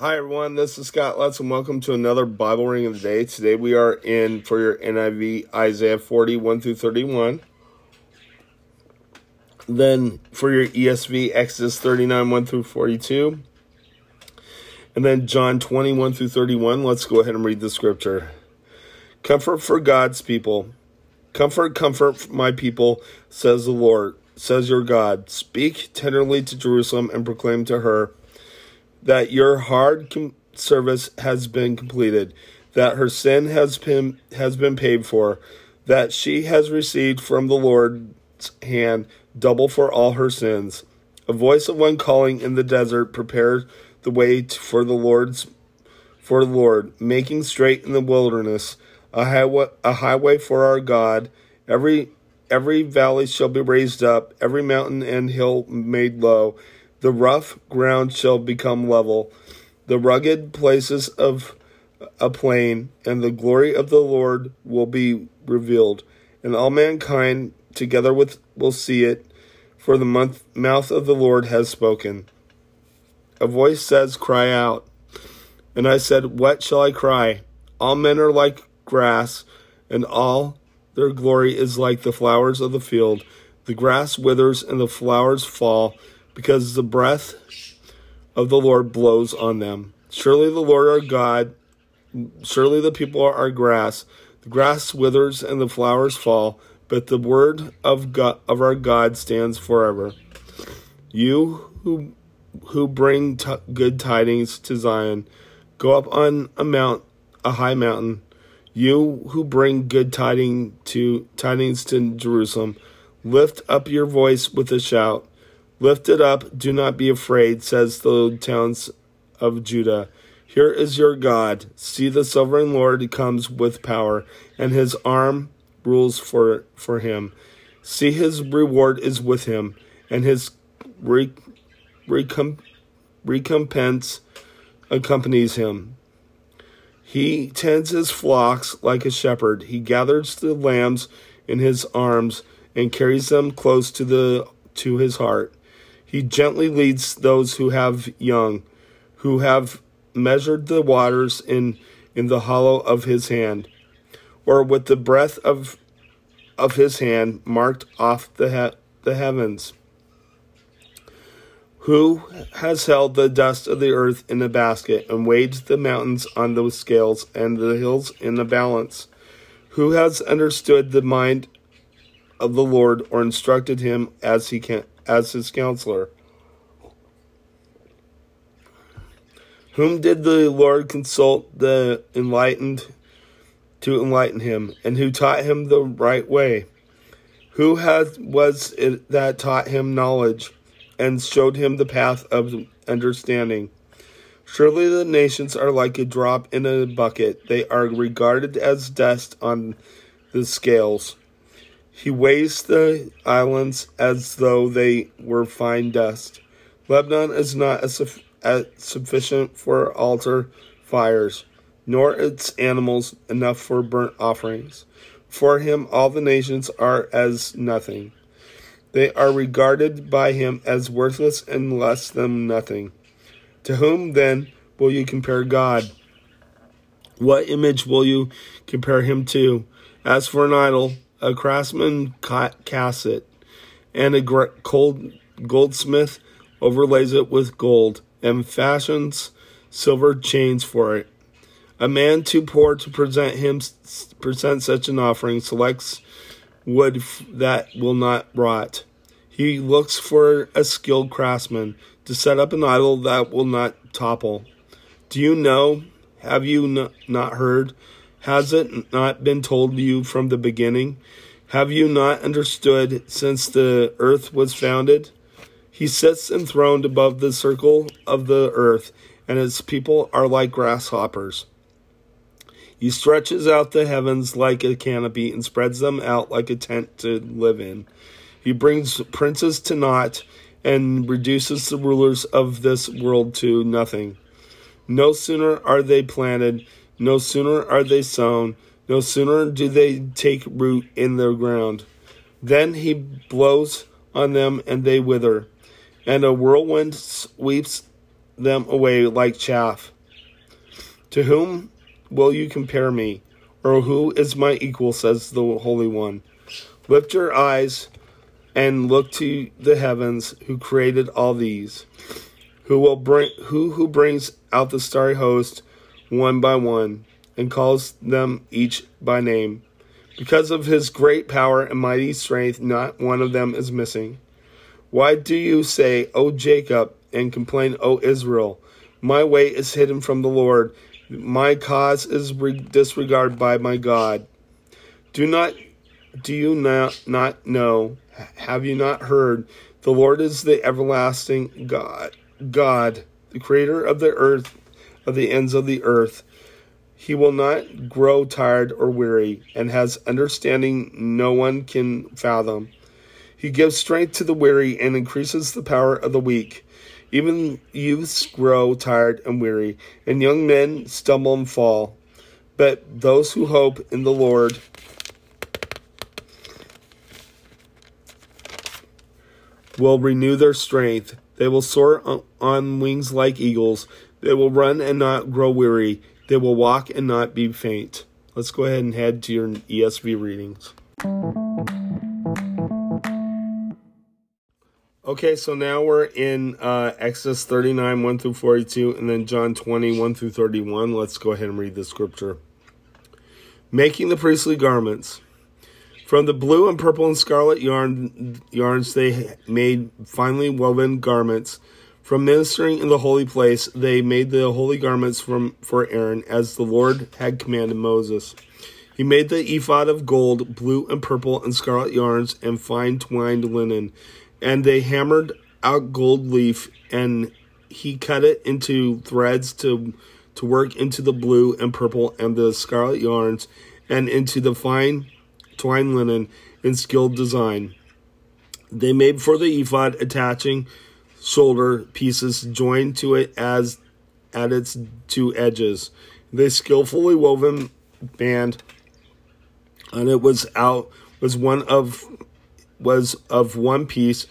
Hi everyone, this is Scott Lutz and welcome to another Bible reading of the day. Today we are in for your NIV Isaiah 41 through 31. Then for your ESV Exodus 39 1 through 42. And then John 21 through 31. Let's go ahead and read the scripture. Comfort for God's people. Comfort, comfort my people, says the Lord, says your God. Speak tenderly to Jerusalem and proclaim to her that your hard com- service has been completed, that her sin has been has been paid for, that she has received from the Lord's hand double for all her sins. A voice of one calling in the desert, prepare the way for the Lord's for the Lord, making straight in the wilderness a highway, a highway for our God. Every every valley shall be raised up, every mountain and hill made low the rough ground shall become level, the rugged places of a plain, and the glory of the Lord will be revealed, and all mankind together with will see it, for the month, mouth of the Lord has spoken. A voice says, Cry out. And I said, What shall I cry? All men are like grass, and all their glory is like the flowers of the field. The grass withers and the flowers fall because the breath of the Lord blows on them. Surely the Lord our God, surely the people are grass. The grass withers and the flowers fall, but the word of God of our God stands forever. You who who bring t- good tidings to Zion, go up on a mount, a high mountain. You who bring good tidings to tidings to Jerusalem, lift up your voice with a shout. Lift it up, do not be afraid, says the towns of Judah. Here is your God. See, the sovereign Lord comes with power, and his arm rules for, for him. See, his reward is with him, and his re, recomp, recompense accompanies him. He tends his flocks like a shepherd. He gathers the lambs in his arms and carries them close to the to his heart. He gently leads those who have young, who have measured the waters in, in the hollow of his hand, or with the breath of, of his hand marked off the, he, the heavens. Who has held the dust of the earth in a basket and weighed the mountains on those scales and the hills in the balance? Who has understood the mind of the Lord or instructed him as he can as his counselor. Whom did the Lord consult the enlightened to enlighten him, and who taught him the right way? Who has was it that taught him knowledge and showed him the path of understanding? Surely the nations are like a drop in a bucket. They are regarded as dust on the scales. He weighs the islands as though they were fine dust. Lebanon is not as, as sufficient for altar fires, nor its animals enough for burnt offerings. For him, all the nations are as nothing. They are regarded by him as worthless and less than nothing. To whom then will you compare God? What image will you compare him to? As for an idol, a craftsman casts it, and a gold, goldsmith overlays it with gold and fashions silver chains for it. A man too poor to present him present such an offering selects wood that will not rot. He looks for a skilled craftsman to set up an idol that will not topple. Do you know? Have you not heard? Has it not been told you from the beginning? Have you not understood since the earth was founded? He sits enthroned above the circle of the earth, and his people are like grasshoppers. He stretches out the heavens like a canopy and spreads them out like a tent to live in. He brings princes to naught and reduces the rulers of this world to nothing. No sooner are they planted no sooner are they sown, no sooner do they take root in the ground. Then he blows on them and they wither, and a whirlwind sweeps them away like chaff. To whom will you compare me? Or who is my equal, says the Holy One? Lift your eyes and look to the heavens who created all these who will bring who who brings out the starry host one by one and calls them each by name. Because of his great power and mighty strength not one of them is missing. Why do you say o jacob and complain o israel? My way is hidden from the lord. My cause is disregarded by my god. Do not do you not, not know? Have you not heard? The lord is the everlasting god God, the creator of the earth, of the ends of the earth. He will not grow tired or weary, and has understanding no one can fathom. He gives strength to the weary and increases the power of the weak. Even youths grow tired and weary, and young men stumble and fall. But those who hope in the Lord will renew their strength. They will soar on wings like eagles. They will run and not grow weary. They will walk and not be faint. Let's go ahead and head to your ESV readings. Okay, so now we're in uh, Exodus 39, 1 through 42, and then John 20, 1 through 31. Let's go ahead and read the scripture. Making the priestly garments. From the blue and purple and scarlet yarn yarns they made finely woven garments. From ministering in the holy place, they made the holy garments from for Aaron, as the Lord had commanded Moses. He made the ephod of gold, blue and purple and scarlet yarns, and fine twined linen. And they hammered out gold leaf, and he cut it into threads to to work into the blue and purple and the scarlet yarns, and into the fine twined linen, in skilled design. They made for the ephod attaching shoulder pieces joined to it as at its two edges. They skillfully woven band and it was out was one of was of one piece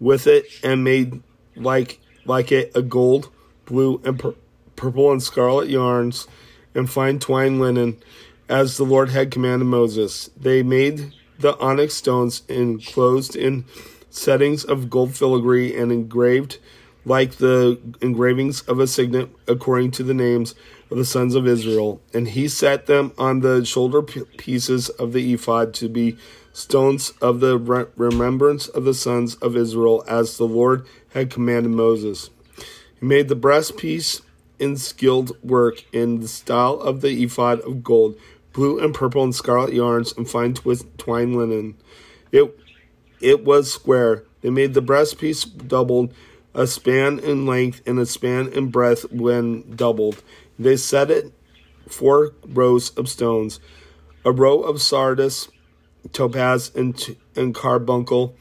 with it and made like like it a gold, blue, and pur- purple and scarlet yarns and fine twine linen as the Lord had commanded Moses. They made the onyx stones enclosed in settings of gold filigree and engraved like the engravings of a signet according to the names of the sons of Israel. And he set them on the shoulder pieces of the ephod to be stones of the remembrance of the sons of Israel, as the Lord had commanded Moses. He made the breastpiece in skilled work in the style of the ephod of gold blue and purple and scarlet yarns, and fine twist, twine linen. It it was square. They made the breastpiece doubled, a span in length and a span in breadth when doubled. They set it four rows of stones, a row of sardius, topaz, and, and carbuncle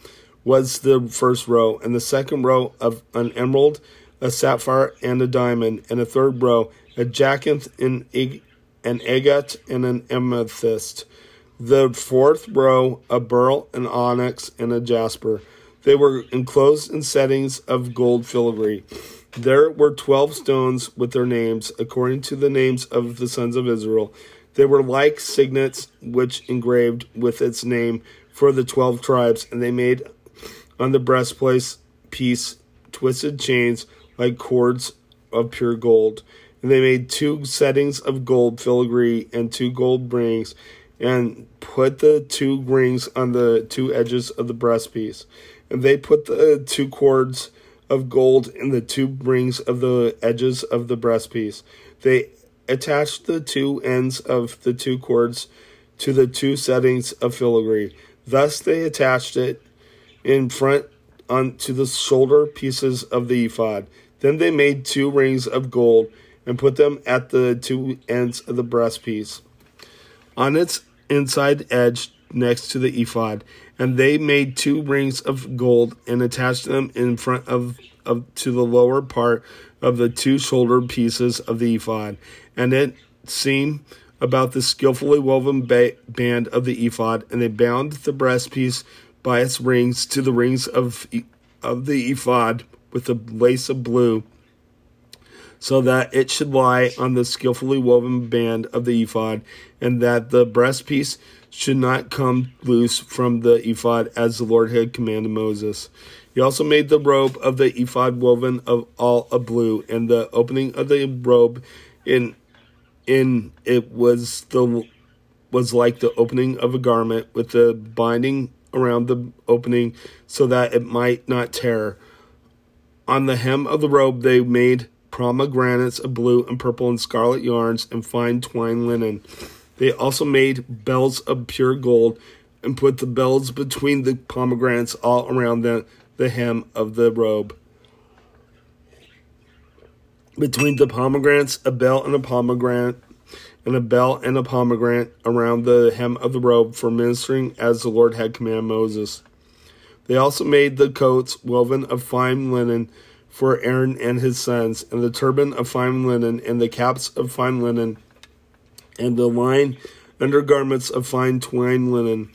was the first row, and the second row of an emerald, a sapphire, and a diamond, and a third row, a jacinth and an agate, and an amethyst. The fourth row, a beryl, an onyx, and a jasper. They were enclosed in settings of gold filigree. There were twelve stones with their names, according to the names of the sons of Israel. They were like signets which engraved with its name for the twelve tribes, and they made on the breastplate piece twisted chains like cords of pure gold. And they made two settings of gold filigree and two gold rings, and put the two rings on the two edges of the breastpiece. And they put the two cords of gold in the two rings of the edges of the breastpiece. They attached the two ends of the two cords to the two settings of filigree. Thus they attached it in front onto the shoulder pieces of the ephod. Then they made two rings of gold and put them at the two ends of the breastpiece on its inside edge next to the ephod. And they made two rings of gold and attached them in front of, of to the lower part of the two shoulder pieces of the ephod. And it seemed about the skillfully woven ba- band of the ephod, and they bound the breastpiece by its rings to the rings of of the ephod with a lace of blue so that it should lie on the skillfully woven band of the ephod, and that the breastpiece should not come loose from the ephod as the Lord had commanded Moses. He also made the robe of the ephod woven of all of blue, and the opening of the robe in in it was the was like the opening of a garment with the binding around the opening so that it might not tear. On the hem of the robe they made pomegranates of blue and purple and scarlet yarns and fine twined linen. They also made bells of pure gold and put the bells between the pomegranates all around the, the hem of the robe. Between the pomegranates, a bell and a pomegranate, and a bell and a pomegranate around the hem of the robe for ministering as the Lord had commanded Moses. They also made the coats woven of fine linen for Aaron and his sons, and the turban of fine linen, and the caps of fine linen, and the line undergarments of fine twine linen,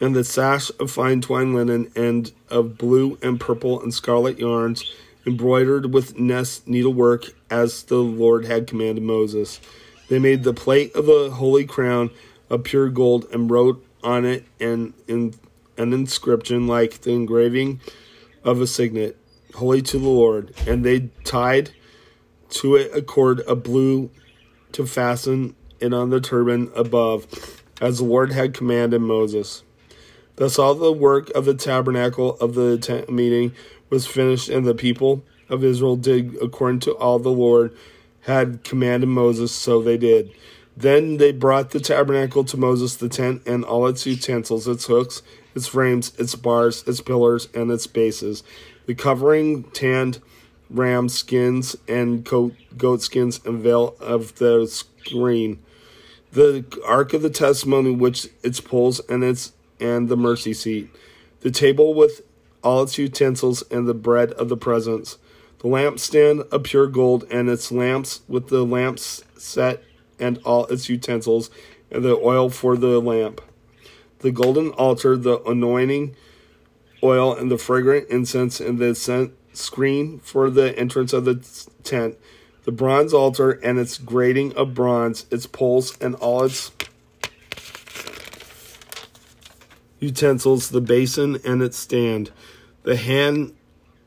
and the sash of fine twine linen, and of blue and purple and scarlet yarns, embroidered with nest needlework, as the Lord had commanded Moses. They made the plate of the holy crown of pure gold, and wrote on it an, an inscription like the engraving of a signet holy to the Lord. And they tied to it a cord of blue to fasten it on the turban above, as the Lord had commanded Moses. Thus all the work of the tabernacle of the tent meeting was finished, and the people of Israel did according to all the Lord had commanded Moses, so they did. Then they brought the tabernacle to Moses, the tent, and all its utensils, its hooks, its frames, its bars, its pillars, and its bases the covering, tanned ram skins and goat, goat skins and veil of the screen, the ark of the testimony, which its poles and its and the mercy seat, the table with all its utensils and the bread of the presence, the lampstand of pure gold and its lamps with the lamps set and all its utensils, and the oil for the lamp, the golden altar, the anointing oil and the fragrant incense and the scent screen for the entrance of the tent, the bronze altar and its grating of bronze, its poles and all its utensils, the basin and its stand, the hand,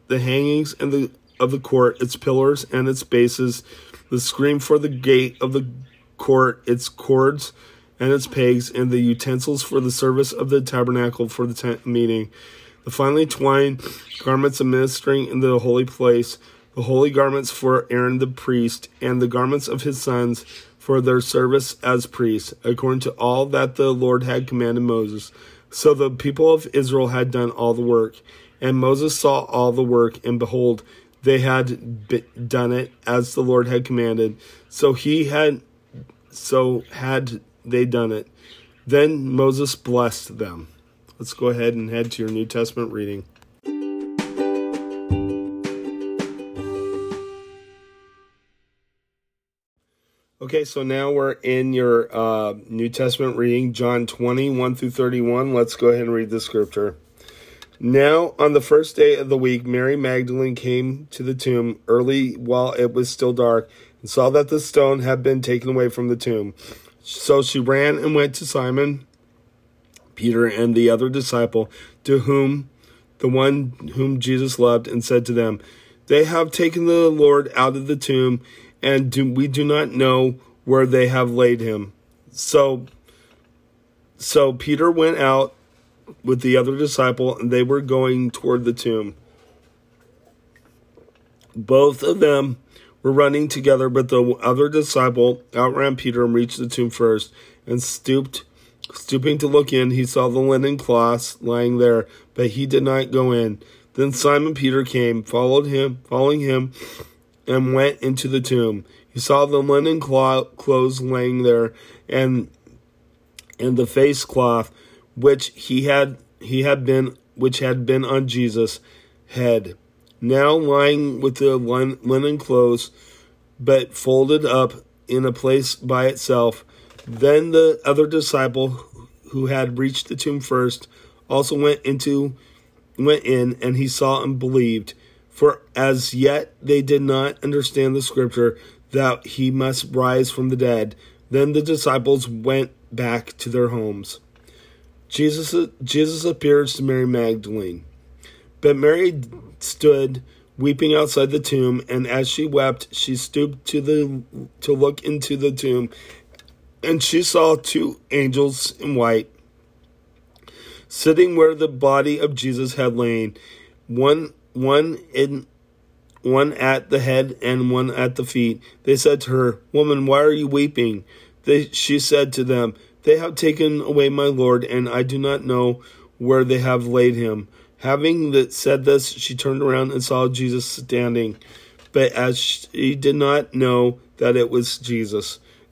the hangings and the of the court, its pillars and its bases, the screen for the gate of the court, its cords and its pegs, and the utensils for the service of the tabernacle for the tent meeting the finely twined garments administering in the holy place, the holy garments for Aaron the priest, and the garments of his sons for their service as priests, according to all that the Lord had commanded Moses. So the people of Israel had done all the work. And Moses saw all the work, and behold, they had done it as the Lord had commanded. So he had, so had they done it. Then Moses blessed them. Let's go ahead and head to your New Testament reading. Okay, so now we're in your uh, New Testament reading, John 20, 1 through 31. Let's go ahead and read the scripture. Now, on the first day of the week, Mary Magdalene came to the tomb early while it was still dark and saw that the stone had been taken away from the tomb. So she ran and went to Simon Peter and the other disciple, to whom the one whom Jesus loved, and said to them, They have taken the Lord out of the tomb, and do, we do not know where they have laid him. So, so Peter went out with the other disciple, and they were going toward the tomb. Both of them were running together, but the other disciple outran Peter and reached the tomb first, and stooped Stooping to look in, he saw the linen cloths lying there, but he did not go in. Then Simon Peter came, followed him, following him, and went into the tomb. He saw the linen clothes laying there, and and the face cloth which he had he had been which had been on Jesus' head, now lying with the linen clothes, but folded up in a place by itself. Then the other disciple who had reached the tomb first also went into went in and he saw and believed For as yet they did not understand the scripture that he must rise from the dead. Then the disciples went back to their homes. Jesus, Jesus appears to Mary Magdalene. But Mary stood weeping outside the tomb, and as she wept, she stooped to the to look into the tomb, and she saw two angels in white sitting where the body of Jesus had lain, one one in one at the head and one at the feet. They said to her, Woman, why are you weeping? They, she said to them, They have taken away my Lord, and I do not know where they have laid him. Having that said this, she turned around and saw Jesus standing. But as she did not know that it was Jesus,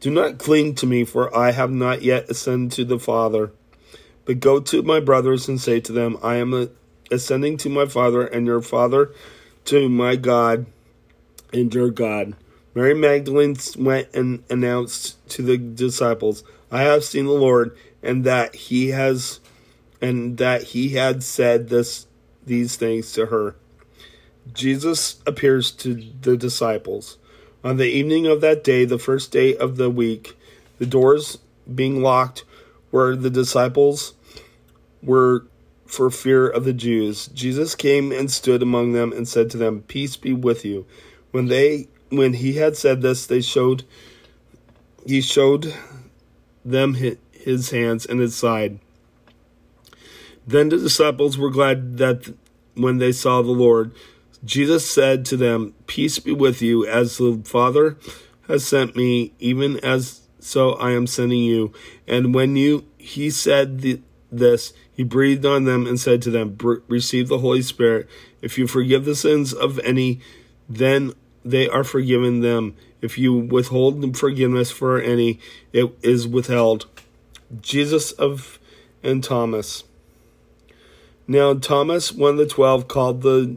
Do not cling to me, for I have not yet ascended to the Father. But go to my brothers and say to them, I am ascending to my Father and your Father, to my God and your God. Mary Magdalene went and announced to the disciples, I have seen the Lord, and that he has and that he had said this these things to her. Jesus appears to the disciples. On the evening of that day, the first day of the week, the doors being locked where the disciples were for fear of the Jews. Jesus came and stood among them and said to them, Peace be with you. When they when he had said this, they showed he showed them his hands and his side. Then the disciples were glad that when they saw the Lord, Jesus said to them, Peace be with you, as the Father has sent me, even as so I am sending you. And when you he said the, this, he breathed on them and said to them, Receive the Holy Spirit. If you forgive the sins of any, then they are forgiven them. If you withhold forgiveness for any, it is withheld. Jesus of and Thomas. Now Thomas, one of the twelve, called the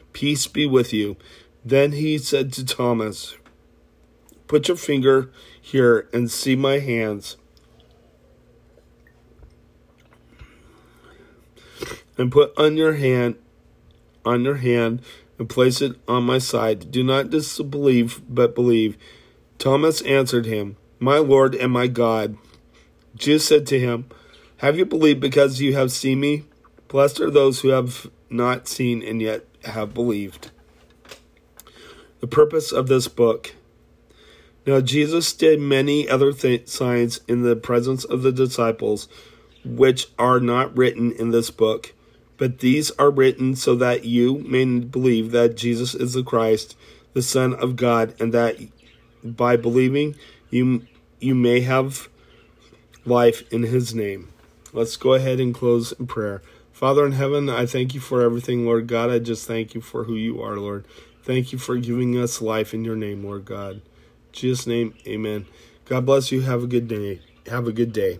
Peace be with you. Then he said to Thomas, Put your finger here and see my hands and put on your hand on your hand and place it on my side. Do not disbelieve, but believe. Thomas answered him, My Lord and my God. Jesus said to him, Have you believed because you have seen me? Blessed are those who have not seen and yet have believed. The purpose of this book. Now, Jesus did many other th- signs in the presence of the disciples, which are not written in this book but these are written so that you may believe that Jesus is the Christ, the Son of God, and that by believing you you may have life in his name. Let's go ahead and close in prayer. Father in heaven, I thank you for everything, Lord God. I just thank you for who you are, Lord. Thank you for giving us life in your name, Lord God. In Jesus' name, amen. God bless you. Have a good day. Have a good day.